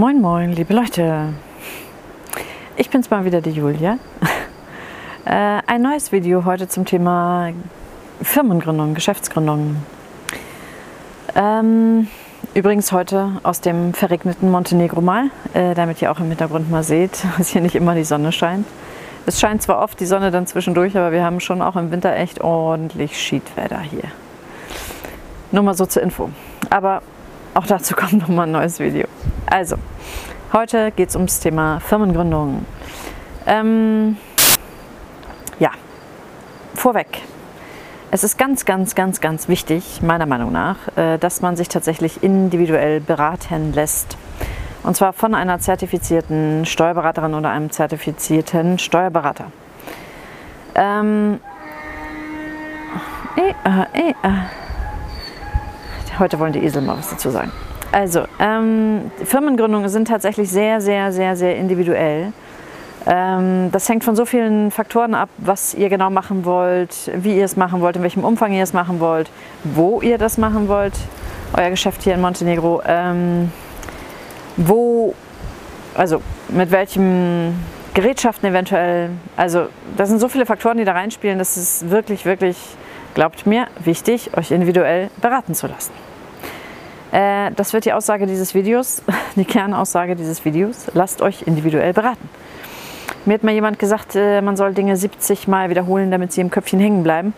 Moin, moin, liebe Leute. Ich bin's mal wieder, die Julia. Äh, ein neues Video heute zum Thema Firmengründung, Geschäftsgründung. Ähm, übrigens heute aus dem verregneten Montenegro mal, äh, damit ihr auch im Hintergrund mal seht, dass hier nicht immer die Sonne scheint. Es scheint zwar oft die Sonne dann zwischendurch, aber wir haben schon auch im Winter echt ordentlich Schiedwetter hier. Nur mal so zur Info. Aber auch dazu kommt noch mal ein neues Video. Also, heute geht es ums Thema Firmengründung. Ähm, ja, vorweg. Es ist ganz, ganz, ganz, ganz wichtig, meiner Meinung nach, äh, dass man sich tatsächlich individuell beraten lässt. Und zwar von einer zertifizierten Steuerberaterin oder einem zertifizierten Steuerberater. Ähm, eh, äh, eh, äh. Heute wollen die Esel mal was dazu sagen. Also, ähm, Firmengründungen sind tatsächlich sehr, sehr, sehr, sehr individuell. Ähm, das hängt von so vielen Faktoren ab, was ihr genau machen wollt, wie ihr es machen wollt, in welchem Umfang ihr es machen wollt, wo ihr das machen wollt, euer Geschäft hier in Montenegro, ähm, wo, also mit welchen Gerätschaften eventuell. Also, das sind so viele Faktoren, die da reinspielen, dass es wirklich, wirklich, glaubt mir, wichtig, euch individuell beraten zu lassen. Äh, das wird die Aussage dieses Videos, die Kernaussage dieses Videos. Lasst euch individuell beraten. Mir hat mal jemand gesagt, äh, man soll Dinge 70 Mal wiederholen, damit sie im Köpfchen hängen bleiben.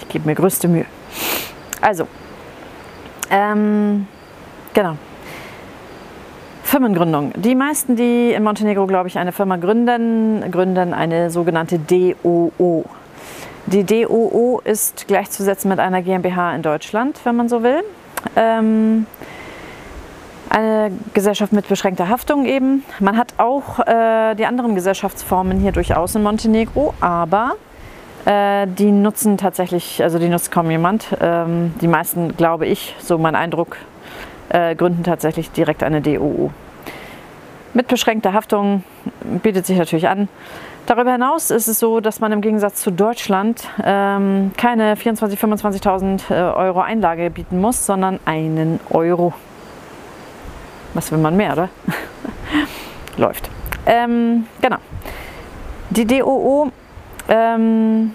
Ich gebe mir größte Mühe. Also, ähm, genau. Firmengründung. Die meisten, die in Montenegro, glaube ich, eine Firma gründen, gründen eine sogenannte DOO. Die DOO ist gleichzusetzen mit einer GmbH in Deutschland, wenn man so will. Ähm, eine Gesellschaft mit beschränkter Haftung eben. Man hat auch äh, die anderen Gesellschaftsformen hier durchaus in Montenegro, aber äh, die nutzen tatsächlich, also die nutzt kaum jemand. Ähm, die meisten, glaube ich, so mein Eindruck, äh, gründen tatsächlich direkt eine DOO. Mit beschränkter Haftung bietet sich natürlich an. Darüber hinaus ist es so, dass man im Gegensatz zu Deutschland ähm, keine 24.000, 25.000 äh, Euro Einlage bieten muss, sondern einen Euro. Was will man mehr, oder? Läuft. Ähm, genau. Die DOO ähm,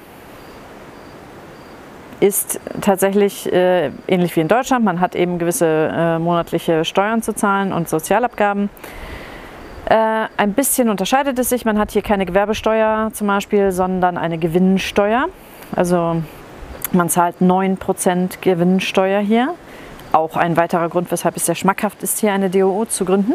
ist tatsächlich äh, ähnlich wie in Deutschland. Man hat eben gewisse äh, monatliche Steuern zu zahlen und Sozialabgaben. Äh, ein bisschen unterscheidet es sich. Man hat hier keine Gewerbesteuer zum Beispiel, sondern eine Gewinnsteuer. Also man zahlt 9% Gewinnsteuer hier. Auch ein weiterer Grund, weshalb es sehr schmackhaft ist, hier eine DOO zu gründen.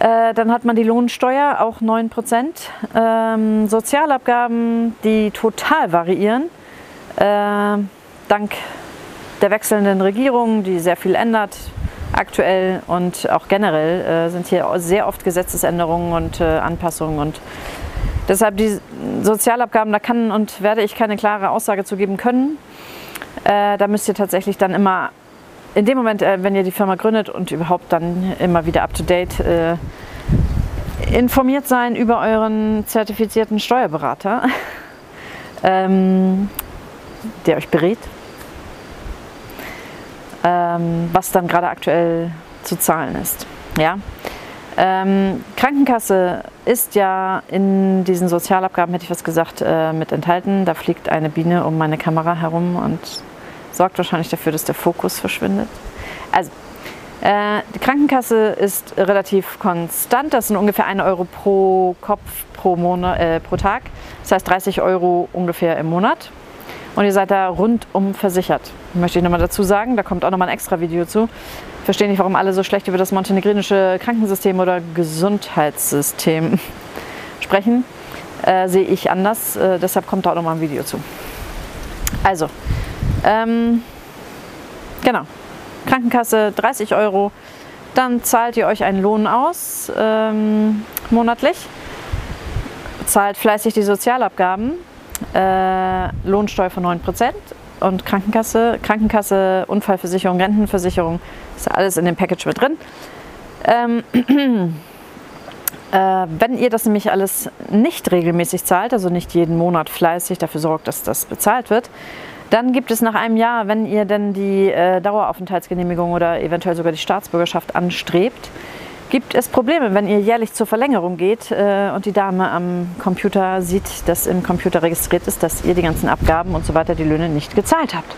Äh, dann hat man die Lohnsteuer, auch 9%. Ähm, Sozialabgaben, die total variieren. Äh, dank der wechselnden Regierung, die sehr viel ändert, aktuell und auch generell äh, sind hier sehr oft Gesetzesänderungen und äh, Anpassungen und deshalb die Sozialabgaben, da kann und werde ich keine klare Aussage zu geben können. Äh, da müsst ihr tatsächlich dann immer in dem Moment, äh, wenn ihr die Firma gründet und überhaupt dann immer wieder up to date äh, informiert sein über euren zertifizierten Steuerberater, ähm, der euch berät ähm, was dann gerade aktuell zu zahlen ist. Ja? Ähm, Krankenkasse ist ja in diesen Sozialabgaben, hätte ich was gesagt, äh, mit enthalten. Da fliegt eine Biene um meine Kamera herum und sorgt wahrscheinlich dafür, dass der Fokus verschwindet. Also, äh, die Krankenkasse ist relativ konstant. Das sind ungefähr 1 Euro pro Kopf pro, Monat, äh, pro Tag. Das heißt 30 Euro ungefähr im Monat und ihr seid da rundum versichert. Möchte ich nochmal dazu sagen, da kommt auch nochmal ein extra Video zu. Verstehe nicht, warum alle so schlecht über das montenegrinische Krankensystem oder Gesundheitssystem sprechen. Äh, sehe ich anders, äh, deshalb kommt da auch nochmal ein Video zu. Also, ähm, genau, Krankenkasse 30 Euro, dann zahlt ihr euch einen Lohn aus ähm, monatlich, zahlt fleißig die Sozialabgaben, äh, Lohnsteuer von 9% und Krankenkasse, Krankenkasse, Unfallversicherung, Rentenversicherung, ist alles in dem Package mit drin. Ähm, äh, wenn ihr das nämlich alles nicht regelmäßig zahlt, also nicht jeden Monat fleißig dafür sorgt, dass das bezahlt wird, dann gibt es nach einem Jahr, wenn ihr denn die äh, Daueraufenthaltsgenehmigung oder eventuell sogar die Staatsbürgerschaft anstrebt, gibt es Probleme, wenn ihr jährlich zur Verlängerung geht äh, und die Dame am Computer sieht, dass im Computer registriert ist, dass ihr die ganzen Abgaben und so weiter, die Löhne nicht gezahlt habt.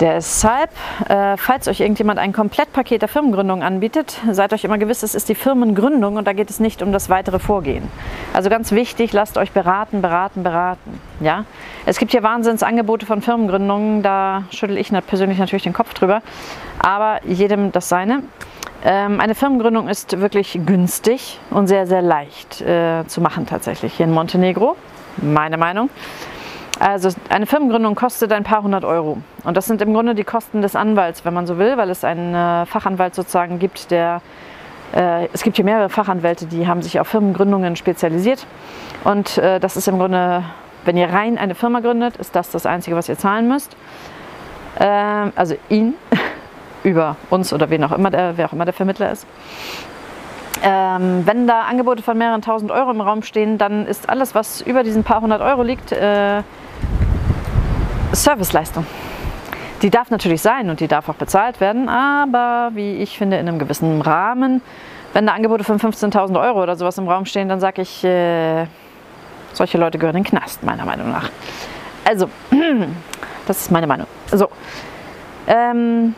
Deshalb, äh, falls euch irgendjemand ein Komplettpaket der Firmengründung anbietet, seid euch immer gewiss, es ist die Firmengründung und da geht es nicht um das weitere Vorgehen. Also ganz wichtig, lasst euch beraten, beraten, beraten. Ja? Es gibt hier Wahnsinnsangebote von Firmengründungen, da schüttel ich persönlich natürlich den Kopf drüber, aber jedem das seine. Ähm, eine Firmengründung ist wirklich günstig und sehr, sehr leicht äh, zu machen tatsächlich hier in Montenegro, meine Meinung. Also eine Firmengründung kostet ein paar hundert Euro. Und das sind im Grunde die Kosten des Anwalts, wenn man so will, weil es einen äh, Fachanwalt sozusagen gibt, der äh, es gibt hier mehrere Fachanwälte, die haben sich auf Firmengründungen spezialisiert. Und das ist im Grunde, wenn ihr rein eine Firma gründet, ist das das Einzige, was ihr zahlen müsst. Ähm, also ihn über uns oder wen auch immer der, wer auch immer der Vermittler ist. Ähm, wenn da Angebote von mehreren tausend Euro im Raum stehen, dann ist alles, was über diesen paar hundert Euro liegt, äh, Serviceleistung. Die darf natürlich sein und die darf auch bezahlt werden, aber wie ich finde, in einem gewissen Rahmen. Wenn da Angebote von 15.000 Euro oder sowas im Raum stehen, dann sage ich, äh, solche Leute gehören in den Knast, meiner Meinung nach. Also, das ist meine Meinung. So, ähm,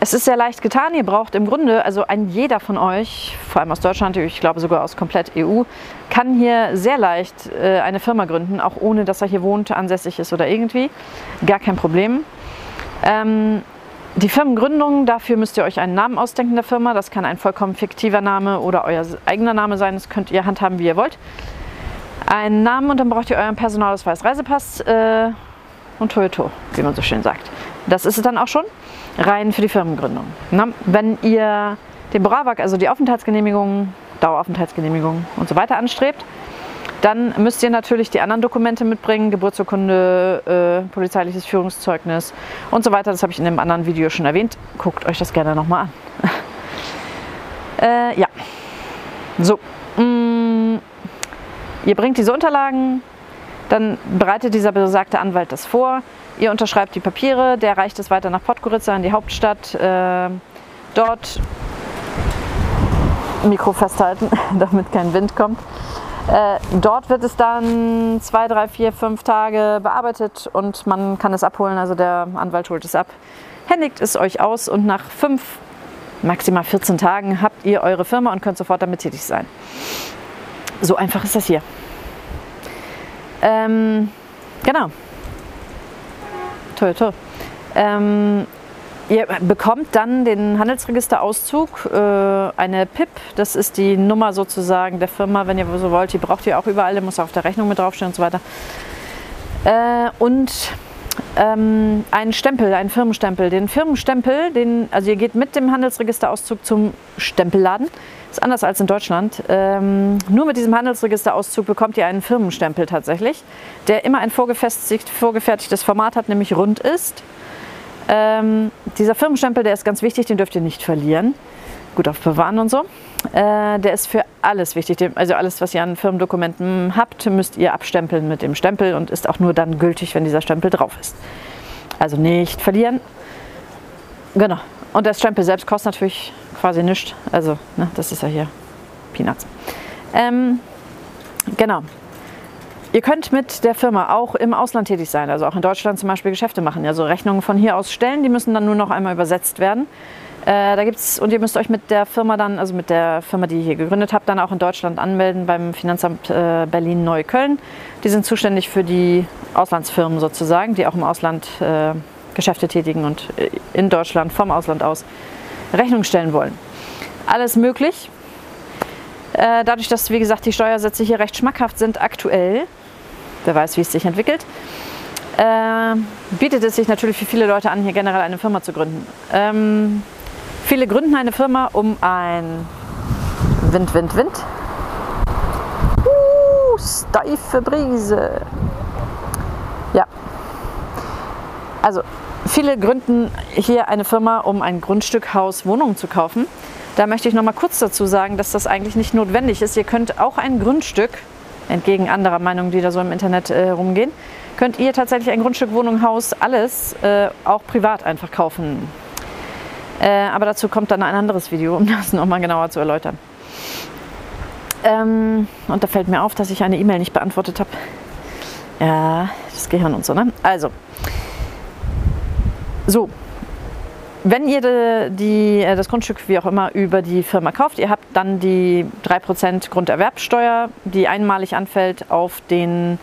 es ist sehr leicht getan. Ihr braucht im Grunde, also ein jeder von euch, vor allem aus Deutschland, ich glaube sogar aus komplett EU, kann hier sehr leicht äh, eine Firma gründen, auch ohne dass er hier wohnt, ansässig ist oder irgendwie. Gar kein Problem. Ähm, die Firmengründung, dafür müsst ihr euch einen Namen ausdenken der Firma. Das kann ein vollkommen fiktiver Name oder euer eigener Name sein. Das könnt ihr handhaben, wie ihr wollt. Einen Namen und dann braucht ihr euren Personalausweis, Reisepass äh, und Toyoto, wie man so schön sagt. Das ist es dann auch schon rein für die Firmengründung. Na, wenn ihr den Boravak, also die Aufenthaltsgenehmigung, Daueraufenthaltsgenehmigung und so weiter anstrebt, dann müsst ihr natürlich die anderen Dokumente mitbringen, Geburtsurkunde, äh, polizeiliches Führungszeugnis und so weiter. Das habe ich in einem anderen Video schon erwähnt. Guckt euch das gerne nochmal an. äh, ja, so. Mm, ihr bringt diese Unterlagen, dann bereitet dieser besagte Anwalt das vor. Ihr unterschreibt die Papiere, der reicht es weiter nach Podgorica in die Hauptstadt. Äh, dort Mikro festhalten, damit kein Wind kommt. Äh, dort wird es dann zwei, drei, vier, fünf Tage bearbeitet und man kann es abholen. Also der Anwalt holt es ab, händigt es euch aus und nach fünf, maximal 14 Tagen habt ihr eure Firma und könnt sofort damit tätig sein. So einfach ist das hier. Ähm, genau. Toll, toll. Ähm, ihr bekommt dann den Handelsregisterauszug, äh, eine PIP, das ist die Nummer sozusagen der Firma, wenn ihr so wollt. Die braucht ihr auch überall, die muss auch auf der Rechnung mit draufstehen und so weiter. Äh, und ähm, einen Stempel, einen Firmenstempel. Den Firmenstempel, den, also ihr geht mit dem Handelsregisterauszug zum Stempelladen. Ist anders als in Deutschland. Ähm, nur mit diesem Handelsregisterauszug bekommt ihr einen Firmenstempel tatsächlich, der immer ein vorgefertigtes Format hat, nämlich rund ist. Ähm, dieser Firmenstempel, der ist ganz wichtig, den dürft ihr nicht verlieren. Gut auf Bewahren und so. Äh, der ist für alles wichtig. Also alles, was ihr an Firmendokumenten habt, müsst ihr abstempeln mit dem Stempel und ist auch nur dann gültig, wenn dieser Stempel drauf ist. Also nicht verlieren. Genau. Und der Stempel selbst kostet natürlich quasi nichts. Also, ne, das ist ja hier Peanuts. Ähm, genau. Ihr könnt mit der Firma auch im Ausland tätig sein, also auch in Deutschland zum Beispiel Geschäfte machen. Also Rechnungen von hier aus stellen, die müssen dann nur noch einmal übersetzt werden. Äh, da gibt's, und ihr müsst euch mit der Firma dann, also mit der Firma, die ihr hier gegründet habt, dann auch in Deutschland anmelden beim Finanzamt äh, Berlin-Neukölln. Die sind zuständig für die Auslandsfirmen sozusagen, die auch im Ausland äh, Geschäfte tätigen und äh, in Deutschland vom Ausland aus Rechnung stellen wollen. Alles möglich. Äh, dadurch, dass, wie gesagt, die Steuersätze hier recht schmackhaft sind aktuell, wer weiß, wie es sich entwickelt, äh, bietet es sich natürlich für viele Leute an, hier generell eine Firma zu gründen. Ähm, viele gründen eine Firma, um ein Wind, Wind, Wind. Uh, steife Brise. Ja. Also Viele gründen hier eine Firma, um ein Grundstück, Haus, Wohnung zu kaufen. Da möchte ich noch mal kurz dazu sagen, dass das eigentlich nicht notwendig ist. Ihr könnt auch ein Grundstück, entgegen anderer Meinungen, die da so im Internet äh, rumgehen, könnt ihr tatsächlich ein Grundstück, Wohnung, Haus, alles äh, auch privat einfach kaufen. Äh, aber dazu kommt dann ein anderes Video, um das nochmal genauer zu erläutern. Ähm, und da fällt mir auf, dass ich eine E-Mail nicht beantwortet habe. Ja, das Gehirn und so, ne? Also, so, wenn ihr die, die, äh, das Grundstück wie auch immer über die Firma kauft, ihr habt dann die 3% Grunderwerbsteuer, die einmalig anfällt auf den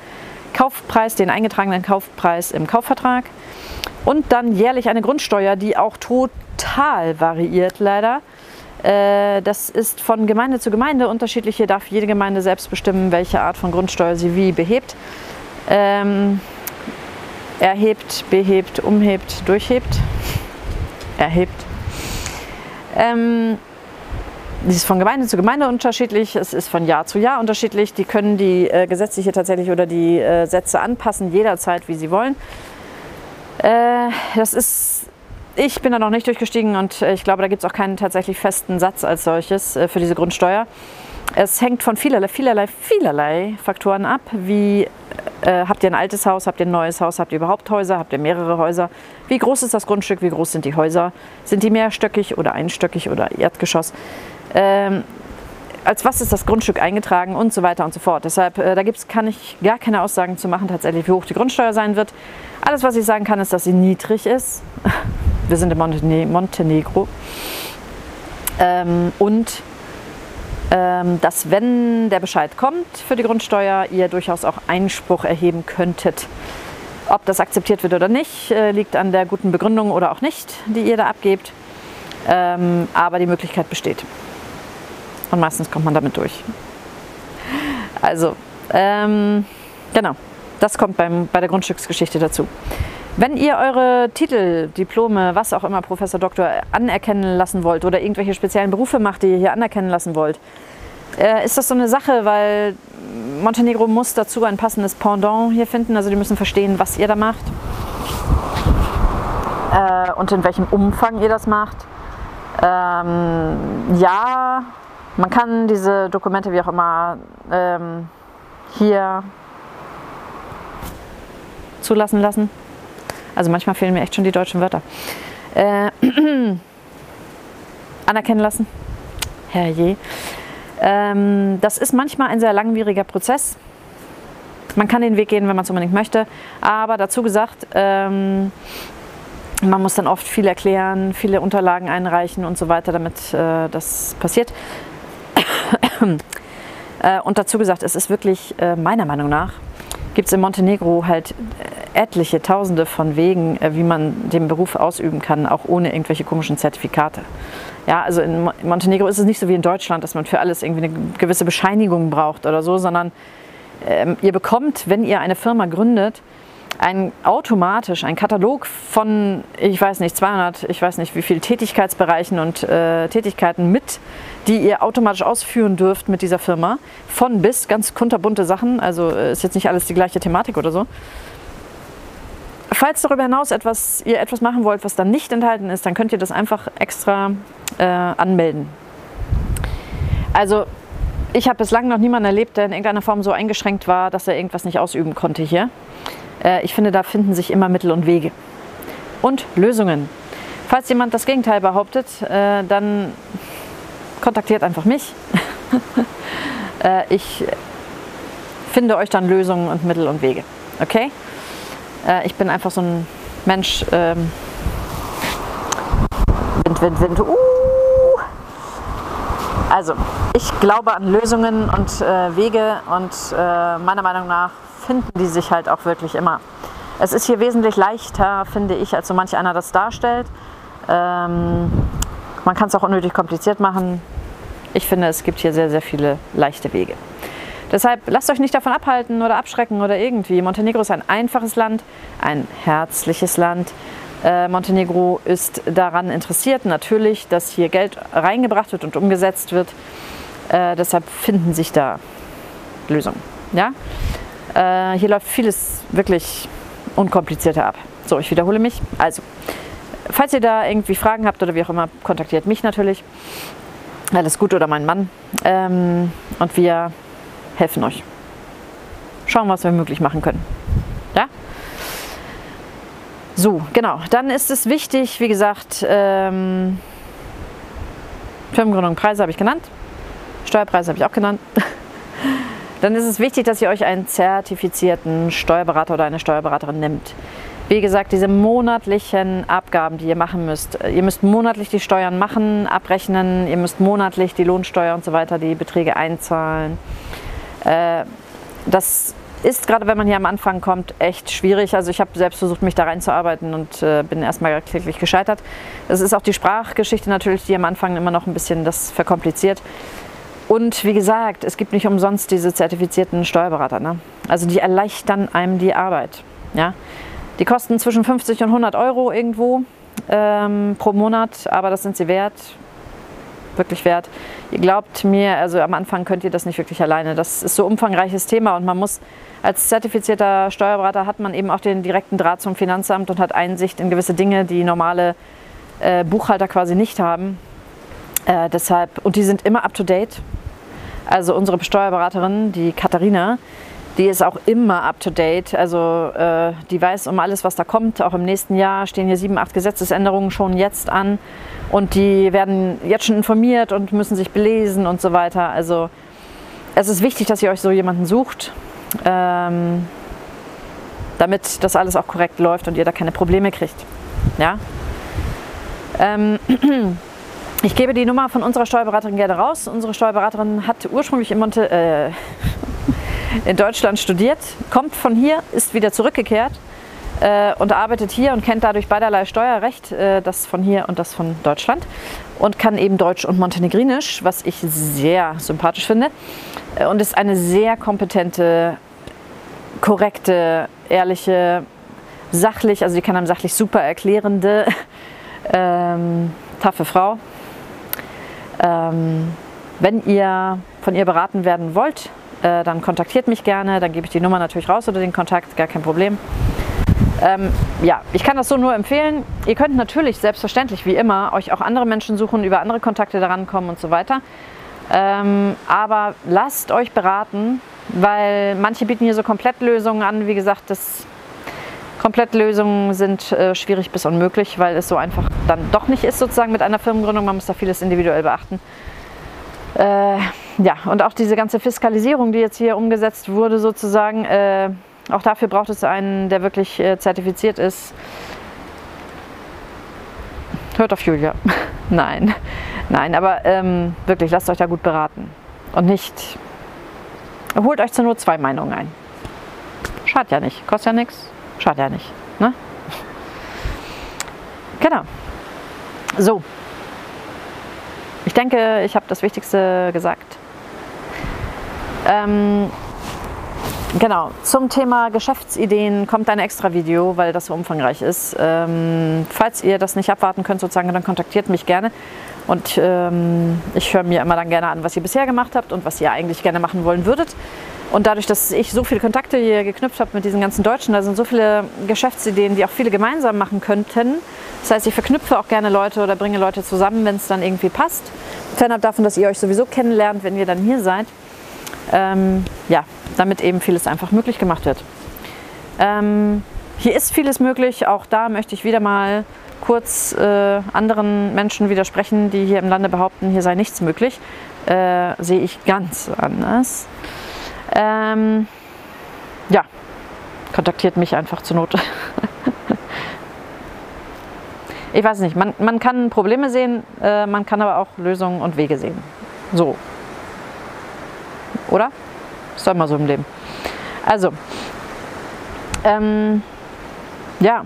Kaufpreis, den eingetragenen Kaufpreis im Kaufvertrag. Und dann jährlich eine Grundsteuer, die auch total variiert leider. Äh, das ist von Gemeinde zu Gemeinde unterschiedlich. Hier darf jede Gemeinde selbst bestimmen, welche Art von Grundsteuer sie wie behebt. Erhebt, behebt, umhebt, durchhebt. Erhebt. Ähm, dies ist von Gemeinde zu Gemeinde unterschiedlich, es ist von Jahr zu Jahr unterschiedlich. Die können die äh, gesetzliche tatsächlich oder die äh, Sätze anpassen, jederzeit, wie sie wollen. Äh, das ist, ich bin da noch nicht durchgestiegen und äh, ich glaube, da gibt es auch keinen tatsächlich festen Satz als solches äh, für diese Grundsteuer. Es hängt von vielerlei, vielerlei, vielerlei Faktoren ab. Wie äh, habt ihr ein altes Haus, habt ihr ein neues Haus, habt ihr überhaupt Häuser, habt ihr mehrere Häuser? Wie groß ist das Grundstück, wie groß sind die Häuser? Sind die mehrstöckig oder einstöckig oder Erdgeschoss? Ähm, als was ist das Grundstück eingetragen und so weiter und so fort. Deshalb, äh, da gibt's, kann ich gar keine Aussagen zu machen, tatsächlich, wie hoch die Grundsteuer sein wird. Alles, was ich sagen kann, ist, dass sie niedrig ist. Wir sind in Montene Montenegro. Ähm, und dass, wenn der Bescheid kommt für die Grundsteuer, ihr durchaus auch Einspruch erheben könntet. Ob das akzeptiert wird oder nicht, äh, liegt an der guten Begründung oder auch nicht, die ihr da abgebt. Ähm, aber die Möglichkeit besteht. Und meistens kommt man damit durch. Also, ähm, genau, das kommt beim, bei der Grundstücksgeschichte dazu. Wenn ihr eure Titel, Diplome, was auch immer, Professor, Doktor anerkennen lassen wollt oder irgendwelche speziellen Berufe macht, die ihr hier anerkennen lassen wollt, äh, ist das so eine Sache, weil Montenegro muss dazu ein passendes Pendant hier finden. Also die müssen verstehen, was ihr da macht äh, und in welchem Umfang ihr das macht. Ähm, ja, man kann diese Dokumente wie auch immer ähm, hier zulassen lassen. Also manchmal fehlen mir echt schon die deutschen Wörter. Äh, anerkennen lassen. Herrje. Ähm, das ist manchmal ein sehr langwieriger Prozess. Man kann den Weg gehen, wenn man es unbedingt möchte. Aber dazu gesagt, ähm, man muss dann oft viel erklären, viele Unterlagen einreichen und so weiter, damit äh, das passiert. äh, und dazu gesagt, es ist wirklich äh, meiner Meinung nach, gibt es in Montenegro halt äh, etliche Tausende von Wegen, äh, wie man den Beruf ausüben kann, auch ohne irgendwelche komischen Zertifikate. Ja, also in Montenegro ist es nicht so wie in Deutschland, dass man für alles irgendwie eine gewisse Bescheinigung braucht oder so, sondern ähm, ihr bekommt, wenn ihr eine Firma gründet, ein automatisch ein Katalog von, ich weiß nicht, 200, ich weiß nicht wie viel Tätigkeitsbereichen und äh, Tätigkeiten mit, die ihr automatisch ausführen dürft mit dieser Firma. Von bis, ganz kunterbunte Sachen, also äh, ist jetzt nicht alles die gleiche Thematik oder so. Falls darüber hinaus etwas, ihr etwas machen wollt, was dann nicht enthalten ist, dann könnt ihr das einfach extra äh, anmelden. Also ich habe bislang noch niemanden erlebt, der in irgendeiner Form so eingeschränkt war, dass er irgendwas nicht ausüben konnte hier. Äh, ich finde, da finden sich immer Mittel und Wege. Und Lösungen. Falls jemand das Gegenteil behauptet, äh, dann kontaktiert einfach mich. Äh, ich finde euch dann Lösungen und Mittel und Wege. Okay? Ich bin einfach so ein Mensch. Ähm, Wind, Wind, Wind. Uh. Also, ich glaube an Lösungen und Wege und meiner Meinung nach finden die sich halt auch wirklich immer. Es ist hier wesentlich leichter, finde ich, als so manch einer das darstellt. Ähm, man kann es auch unnötig kompliziert machen. Ich finde, es gibt hier sehr, sehr viele leichte Wege. Deshalb lasst euch nicht davon abhalten oder abschrecken oder irgendwie. Montenegro ist ein einfaches Land, ein herzliches Land. Äh, Montenegro ist daran interessiert, natürlich, dass hier Geld reingebracht wird und umgesetzt wird. Äh, deshalb finden sich da Lösungen. Ja? Äh, hier läuft vieles wirklich unkomplizierter ab. So, ich wiederhole mich. Also, falls ihr da irgendwie Fragen habt oder wie auch immer, kontaktiert mich natürlich. Alles gut oder meinen Mann. Ähm, und wir helfen euch. Schauen, was wir möglich machen können. Ja? So, genau. Dann ist es wichtig, wie gesagt, ähm, Firmengründung, Preise habe ich genannt. Steuerpreise habe ich auch genannt. Dann ist es wichtig, dass ihr euch einen zertifizierten Steuerberater oder eine Steuerberaterin nimmt. Wie gesagt, diese monatlichen Abgaben, die ihr machen müsst. Ihr müsst monatlich die Steuern machen, abrechnen, ihr müsst monatlich die Lohnsteuer und so weiter, die Beträge einzahlen. Äh, das ist gerade, wenn man hier am Anfang kommt, echt schwierig. Also ich habe selbst versucht, mich da reinzuarbeiten und äh, bin erstmal kläglich gescheitert. Es ist auch die Sprachgeschichte natürlich, die am Anfang immer noch ein bisschen das verkompliziert. Und wie gesagt, es gibt nicht umsonst diese zertifizierten Steuerberater. Ne? Also die erleichtern einem die Arbeit. Ja? Die kosten zwischen 50 und 100 Euro irgendwo ähm, pro Monat, aber das sind sie wert wirklich wert. Ihr glaubt mir, also am Anfang könnt ihr das nicht wirklich alleine. Das ist so umfangreiches Thema und man muss als zertifizierter Steuerberater hat man eben auch den direkten Draht zum Finanzamt und hat Einsicht in gewisse Dinge, die normale äh, Buchhalter quasi nicht haben. Äh, deshalb, und die sind immer up to date. Also unsere Steuerberaterin, die Katharina, die ist auch immer up to date. Also äh, die weiß um alles, was da kommt. Auch im nächsten Jahr stehen hier sieben, acht Gesetzesänderungen schon jetzt an. Und die werden jetzt schon informiert und müssen sich belesen und so weiter. Also es ist wichtig, dass ihr euch so jemanden sucht, ähm, damit das alles auch korrekt läuft und ihr da keine Probleme kriegt. Ja? Ähm, ich gebe die Nummer von unserer Steuerberaterin gerne raus. Unsere Steuerberaterin hat ursprünglich in, Monte, äh, in Deutschland studiert, kommt von hier, ist wieder zurückgekehrt äh, und arbeitet hier und kennt dadurch beiderlei Steuerrecht, äh, das von hier und das von Deutschland und kann eben Deutsch und Montenegrinisch, was ich sehr sympathisch finde äh, und ist eine sehr kompetente, korrekte, ehrliche, sachlich, also die kann einem sachlich super erklärende, ähm, taffe Frau. Ähm, wenn ihr von ihr beraten werden wollt, äh, dann kontaktiert mich gerne, dann gebe ich die Nummer natürlich raus oder den Kontakt, gar kein Problem. Ähm, ja, ich kann das so nur empfehlen. Ihr könnt natürlich selbstverständlich, wie immer, euch auch andere Menschen suchen, über andere Kontakte daran kommen und so weiter. Ähm, aber lasst euch beraten, weil manche bieten hier so Komplettlösungen an. Wie gesagt, das Komplettlösungen sind äh, schwierig bis unmöglich, weil es so einfach dann doch nicht ist sozusagen mit einer Firmengründung. Man muss da vieles individuell beachten. Äh, ja, und auch diese ganze Fiskalisierung, die jetzt hier umgesetzt wurde sozusagen, äh, auch dafür braucht es einen, der wirklich äh, zertifiziert ist. Hört auf Julia. Nein, nein, aber ähm, wirklich, lasst euch da gut beraten. Und nicht, holt euch zur Not zwei Meinungen ein. Schadet ja nicht, kostet ja nichts, schadet ja nicht. Ne? Genau. So. Ich denke, ich habe das Wichtigste gesagt. Ähm, Genau, zum Thema Geschäftsideen kommt ein extra Video, weil das so umfangreich ist. Ähm, falls ihr das nicht abwarten könnt, sozusagen, dann kontaktiert mich gerne. Und ähm, ich höre mir immer dann gerne an, was ihr bisher gemacht habt und was ihr eigentlich gerne machen wollen würdet. Und dadurch, dass ich so viele Kontakte hier geknüpft habe mit diesen ganzen Deutschen, da sind so viele Geschäftsideen, die auch viele gemeinsam machen könnten. Das heißt, ich verknüpfe auch gerne Leute oder bringe Leute zusammen, wenn es dann irgendwie passt. Fernab davon, dass ihr euch sowieso kennenlernt, wenn ihr dann hier seid. Ähm, ja, damit eben vieles einfach möglich gemacht wird. Ähm, hier ist vieles möglich, auch da möchte ich wieder mal kurz äh, anderen Menschen widersprechen, die hier im Lande behaupten, hier sei nichts möglich. Äh, sehe ich ganz anders. Ähm, ja, kontaktiert mich einfach zur Not. ich weiß nicht, man, man kann Probleme sehen, äh, man kann aber auch Lösungen und Wege sehen. So. Oder? Ist doch immer so im Leben. Also, ähm, ja,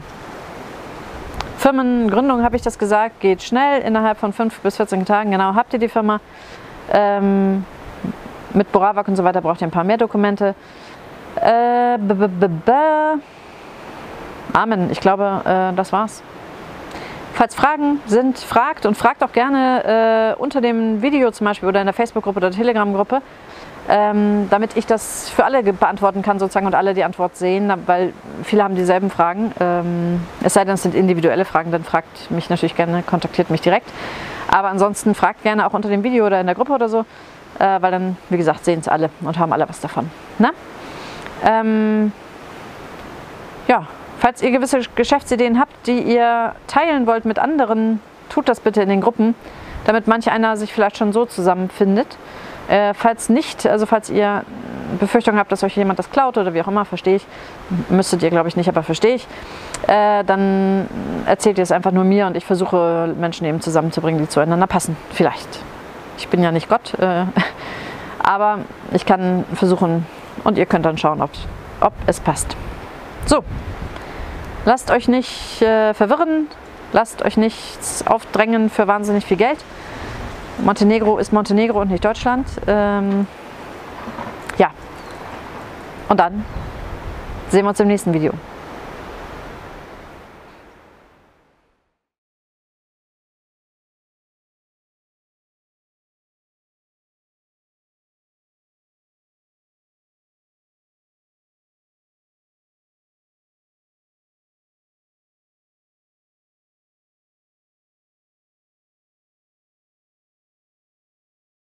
Firmengründung habe ich das gesagt, geht schnell, innerhalb von 5 bis 14 Tagen, genau, habt ihr die Firma. Ähm, mit Boravak und so weiter braucht ihr ein paar mehr Dokumente. Äh, b -b -b Amen, ich glaube, äh, das war's. Falls Fragen sind, fragt und fragt auch gerne äh, unter dem Video zum Beispiel oder in der Facebook-Gruppe oder Telegram-Gruppe ähm, damit ich das für alle beantworten kann sozusagen und alle die Antwort sehen, weil viele haben dieselben Fragen. Ähm, es sei denn, es sind individuelle Fragen, dann fragt mich natürlich gerne, kontaktiert mich direkt. Aber ansonsten fragt gerne auch unter dem Video oder in der Gruppe oder so, äh, weil dann, wie gesagt, sehen es alle und haben alle was davon. Na? Ähm, ja, Falls ihr gewisse Geschäftsideen habt, die ihr teilen wollt mit anderen, tut das bitte in den Gruppen, damit manch einer sich vielleicht schon so zusammenfindet. Äh, falls nicht, also falls ihr Befürchtung habt, dass euch jemand das klaut oder wie auch immer, verstehe ich. Müsstet ihr, glaube ich, nicht, aber verstehe ich. Äh, dann erzählt ihr es einfach nur mir und ich versuche Menschen eben zusammenzubringen, die zueinander passen. Vielleicht. Ich bin ja nicht Gott, äh, aber ich kann versuchen und ihr könnt dann schauen, ob, ob es passt. So, lasst euch nicht äh, verwirren, lasst euch nichts aufdrängen für wahnsinnig viel Geld. Montenegro ist Montenegro und nicht Deutschland. Ähm, ja. Und dann sehen wir uns im nächsten Video.